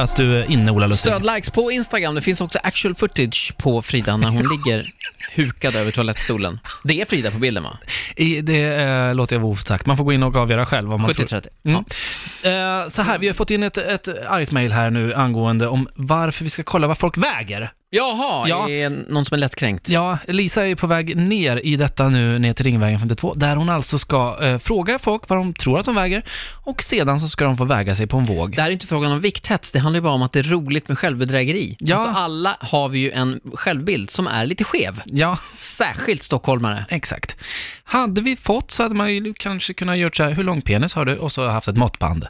att du är inne, Ola Lustig. Stödlikes på Instagram. Det finns också actual footage på Frida när hon ligger hukad över toalettstolen. Det är Frida på bilden va? I, det eh, låter jag vara osagt. Man får gå in och avgöra själv. Om man tror- 70-30. Mm. Ja. Eh, så här, vi har fått in ett, ett argt mejl här nu angående om varför vi ska kolla vad folk väger. Jaha, Ja. är någon som är lättkränkt? Ja, Lisa är på väg ner i detta nu, ner till Ringvägen 52, där hon alltså ska eh, fråga folk vad de tror att de väger och sedan så ska de få väga sig på en våg. Det här är inte frågan om vikthets, det handlar ju bara om att det är roligt med självbedrägeri. Ja. Alltså alla har vi ju en självbild som är lite skev. Ja, Särskilt stockholmare. exakt. Hade vi fått så hade man ju kanske kunnat gjort så här, hur lång penis har du? Och så haft ett måttband.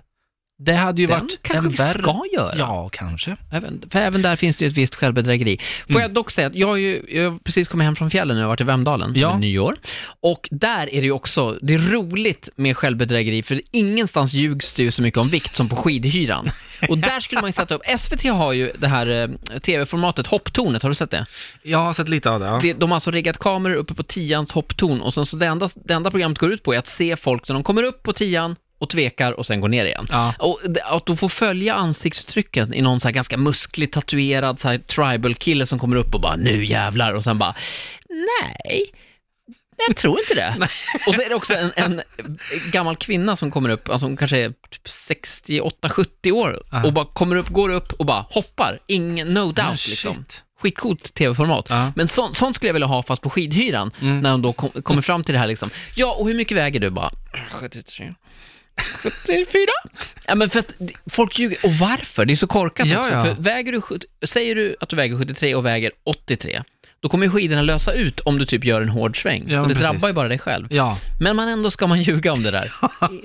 Det hade ju Den varit kanske en vi värre... ska göra. Ja, kanske. Även, för även där finns det ju ett visst självbedrägeri. Får Mm. jag dock säga att jag har ju jag har precis kommit hem från fjällen nu, har varit i Vemdalen Ja. nyår. Och där är det ju också, det är roligt med självbedrägeri, för ingenstans ljugs det ju så mycket om vikt som på skidhyran. Och där skulle man ju sätta upp, SVT har ju det här eh, tv-formatet Hopptornet, har du sett det? Jag har sett lite av det, ja. det? De har alltså riggat kameror uppe på tians hopptorn och sen så det enda, det enda programmet går ut på är att se folk när de kommer upp på tian och tvekar och sen går ner igen. Ja. Och att då få följa ansiktsuttrycken i någon så här ganska musklig, tatuerad så här tribal-kille som kommer upp och bara nu jävlar och sen bara nej, jag tror inte det. och så är det också en, en gammal kvinna som kommer upp, alltså hon kanske är typ 68-70 år Aha. och bara kommer upp, går upp och bara hoppar, ingen, no doubt Ah, liksom. Skitcoolt tv-format. Ja. Men så, sånt skulle jag vilja ha fast på skidhyran, Mm. när de då kom, kommer fram till det här liksom. Ja, och hur mycket väger du? Bara 73. 74? Ja, men för att folk ljuger. Och varför? Det är så korkat Ja, också. ja. För väger du, säger du att du väger 73 och väger 83, då kommer ju skidorna lösa ut om du typ gör en hård sväng. Ja, så det precis. drabbar ju bara dig själv. Ja. Men man ändå ska man ljuga om det där.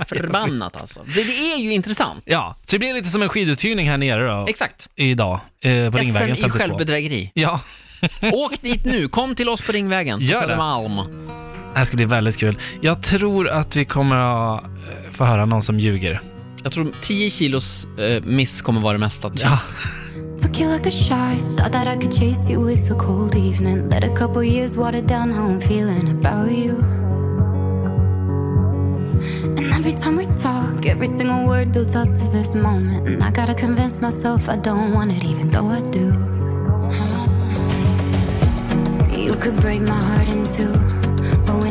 Förbannat alltså. Det, det är ju intressant. ja, så det blir lite som en skiduthyrning här nere då, Exakt. idag, eh, på Ringvägen SM i 52. självbedrägeri. Ja, Åk dit nu, kom till oss på Ringvägen, det. Södermalm. det här ska bli väldigt kul. Jag tror att vi kommer att eh, få höra någon som ljuger. Jag tror 10 kilos eh, miss kommer vara det mesta. Typ. Ja, Took you like a shot, thought that I could chase you with a cold evening. Let a couple years water down how I'm feeling about you. And every time we talk, every single word builds up to this moment. And I gotta convince myself I don't want it, even though I do. You could break my heart in two,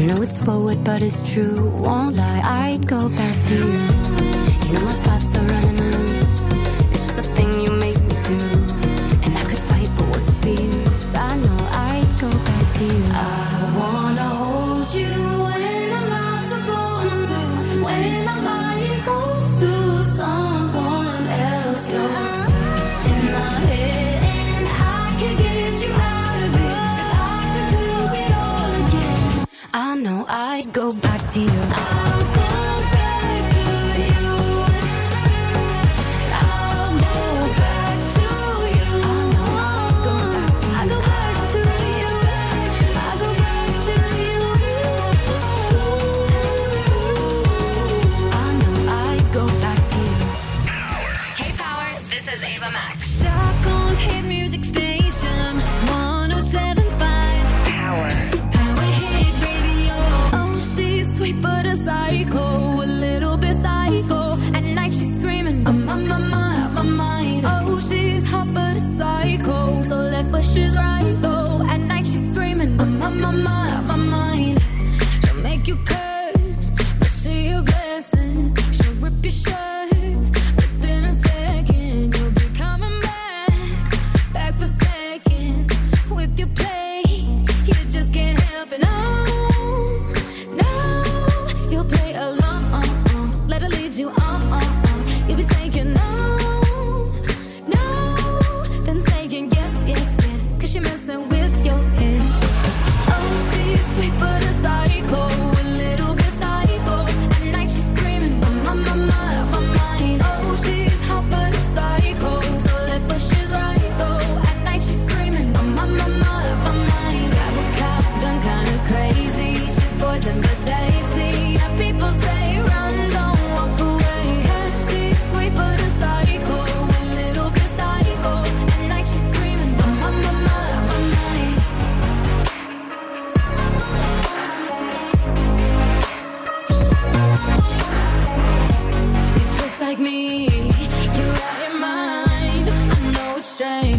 I know it's forward, but it's true. Won't lie, I'd go back to you. You know my thoughts are running loose. It's just a thing you make me do, and I could fight, but what's the use? I know I'd go back to you. I wanna hold you when I'm not supposed to. When I'm lying says Ava Max. Hit music.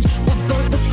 We're both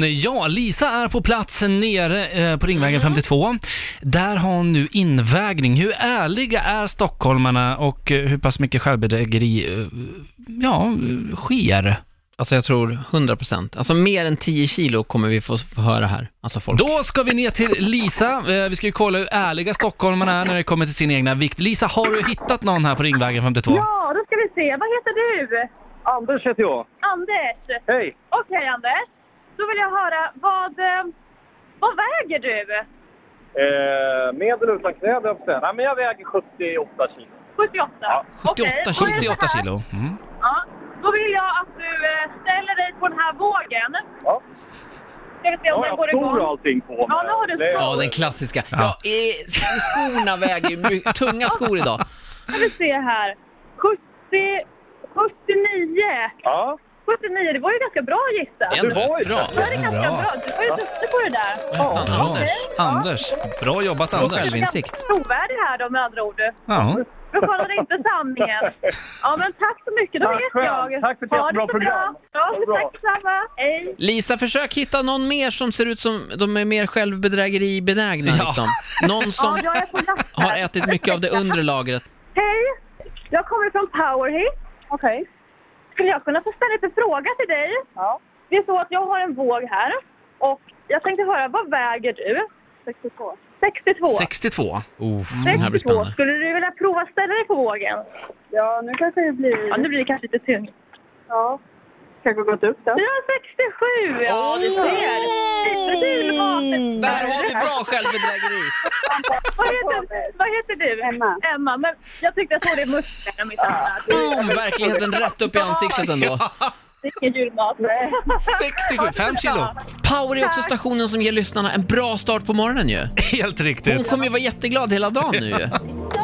Powermorgon! Ja, Lisa är på plats nere eh, på Ringvägen 52. Där har hon nu invägning. Hur ärliga är stockholmarna och eh, hur pass mycket självbedrägeri eh, ja, eh, sker? Alltså jag tror 100%. Alltså mer än 10 kilo kommer vi få, få höra här. Alltså folk. Då ska vi ner till Lisa. Eh, Vi ska ju kolla hur ärliga stockholmarna är när det kommer till sin egna vikt. Lisa, har du hittat någon här på Ringvägen 52? Ja, då ska vi se. Vad heter du? Anders heter jag. Anders. Hej! Okej, Anders. Då vill jag höra, vad, eh, vad väger du? Eh, med eller utan höll jag säga. Nej, men jag väger 78 kilo. 78? Ja, Okej, 78 då är det 78 så här. kilo. Mm. Ja, då vill jag att du eh, ställer dig på den här vågen. Ja. Ska vi se om Ja, den jag går har skor och igång. allting på mig. Ja, nu har du Det- skor. Ja, den klassiska. Ja. Ja, skorna väger ju tunga skor idag. Ska vi se här. 70, 79. Ja, 79, det var ju ganska bra gissat. Det är Du var ju bra. Det var ju ganska Bra. bra. Du var ju duktig på det där. Anders, Anders. Bra jobbat Bra Anders. självinsikt. Trovärdig här då med andra ord. Ja. Då kollar inte sanningen. Ja, men tack så mycket. Då Tack vet själv. jag. Tack för ett jättebra program. bra. Ja, tack samma. Hej. Lisa, försök hitta någon mer som ser ut som de är mer självbedrägeribenägna Ja. liksom. Någon som Ja, har ätit mycket av det undre lagret. Hej. Jag kommer från Powerhit. Okej. Skulle jag kunna få ställa lite fråga till dig? Ja. Det är så att jag har en våg här. Och jag tänkte höra, vad väger du? 62. 62? 62. Oh, den här blir 62. spännande. Skulle du vilja prova ställa dig på vågen? Ja, nu kanske det blir... Ja, nu blir det kanske lite tungt. Ja. Kanske gått upp då. Ja, 67! Ja, du ser. Där har vi bra självbedrägeri. Vad heter, vad heter du? Emma. Emma, men jag tyckte jag såg det i musklerna mitt annat. Boom! Verkligheten rätt upp i ansiktet ändå. Det är ingen julmat. 67, 5 kilo. Power är också stationen som ger lyssnarna en bra start på morgonen ju. Helt Hon riktigt. kommer ju vara jätteglad hela dagen nu ju.